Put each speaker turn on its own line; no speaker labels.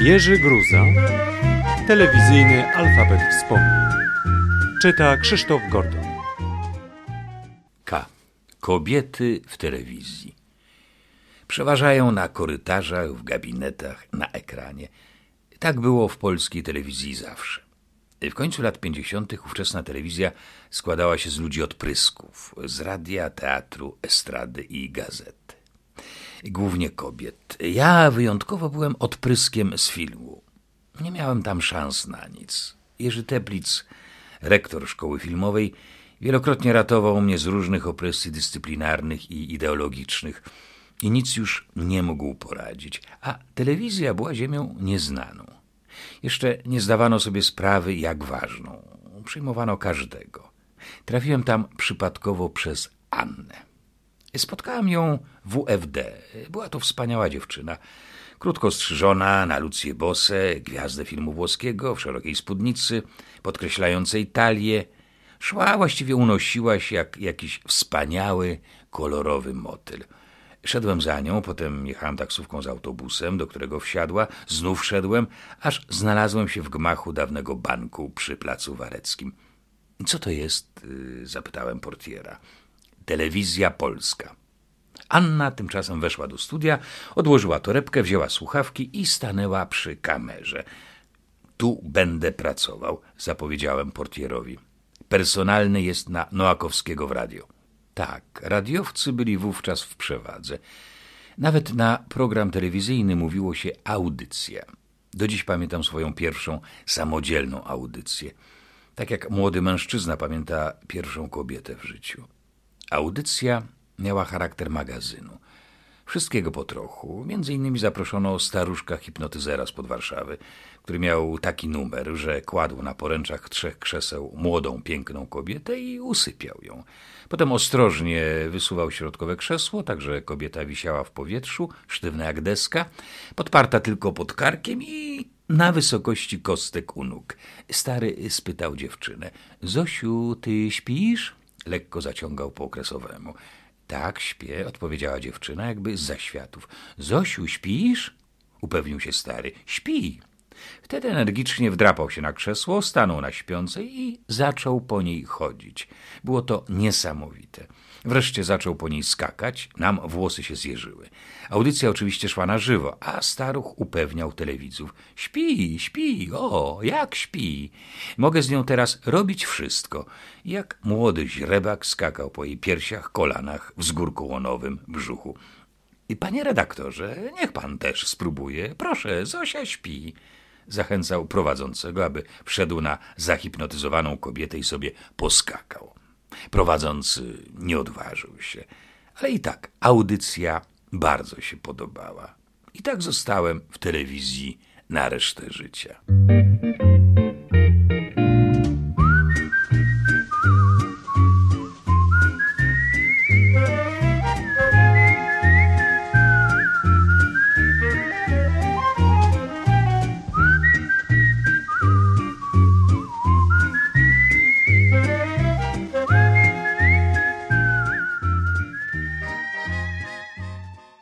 Jerzy Gruza Telewizyjny alfabet wspomnień Czyta Krzysztof Gordon
K. Kobiety w telewizji. Przeważają na korytarzach, w gabinetach, na ekranie. Tak było w polskiej telewizji zawsze. W końcu lat 50. ówczesna telewizja składała się z ludzi odprysków, z radia, teatru, estrady i gazety. Głównie kobiet. Ja wyjątkowo byłem odpryskiem z filmu. Nie miałem tam szans na nic. Jerzy Teplic, rektor szkoły filmowej, wielokrotnie ratował mnie z różnych opresji dyscyplinarnych i ideologicznych i nic już nie mógł poradzić, a telewizja była ziemią nieznaną. Jeszcze nie zdawano sobie sprawy, jak ważną. Przyjmowano każdego. Trafiłem tam przypadkowo przez Annę. Spotkałem ją w UFD. Była to wspaniała dziewczyna. Krótko strzyżona, na Lucję Bosę, gwiazdę filmu włoskiego, w szerokiej spódnicy, podkreślającej talię. Szła, właściwie unosiła się jak jakiś wspaniały, kolorowy motyl. Szedłem za nią, potem jechałem taksówką z autobusem, do którego wsiadła, znów szedłem, aż znalazłem się w gmachu dawnego banku przy placu Wareckim. Co to jest? y, zapytałem portiera. Telewizja Polska. Anna tymczasem weszła do studia, odłożyła torebkę, wzięła słuchawki i stanęła przy kamerze. Tu będę pracował, zapowiedziałem portierowi. Personalny jest na Noakowskiego w radio. Tak, radiowcy byli wówczas w przewadze. Nawet na program telewizyjny mówiło się audycja. Do dziś pamiętam swoją pierwszą samodzielną audycję. Tak jak młody mężczyzna pamięta pierwszą kobietę w życiu. Audycja miała charakter magazynu. Wszystkiego po trochu. Między innymi zaproszono staruszka hipnotyzera spod Warszawy, który miał taki numer, że kładł na poręczach trzech krzeseł młodą, piękną kobietę i usypiał ją. Potem ostrożnie wysuwał środkowe krzesło, tak że kobieta wisiała w powietrzu, sztywna jak deska, podparta tylko pod karkiem i na wysokości kostek u nóg. Stary spytał dziewczynę: Zosiu, ty śpisz? Lekko zaciągał po okresowemu. Tak, śpię, odpowiedziała dziewczyna, jakby z zaświatów. Zosiu, śpisz? Upewnił się stary. Śpi. Wtedy energicznie wdrapał się na krzesło, stanął na śpiącej i zaczął po niej chodzić. Było to niesamowite. Wreszcie zaczął po niej skakać, nam włosy się zjeżyły. Audycja oczywiście szła na żywo, a staruch upewniał telewidzów. Śpi, śpi, o, jak śpi. Mogę z nią teraz robić wszystko. Jak młody źrebak skakał po jej piersiach, kolanach, wzgórku łonowym, brzuchu. Panie redaktorze, niech pan też spróbuje. Proszę, Zosia śpi. Zachęcał prowadzącego, aby wszedł na zahipnotyzowaną kobietę i sobie poskakał. Prowadzący nie odważył się, ale i tak audycja bardzo się podobała. I tak zostałem w telewizji na resztę życia.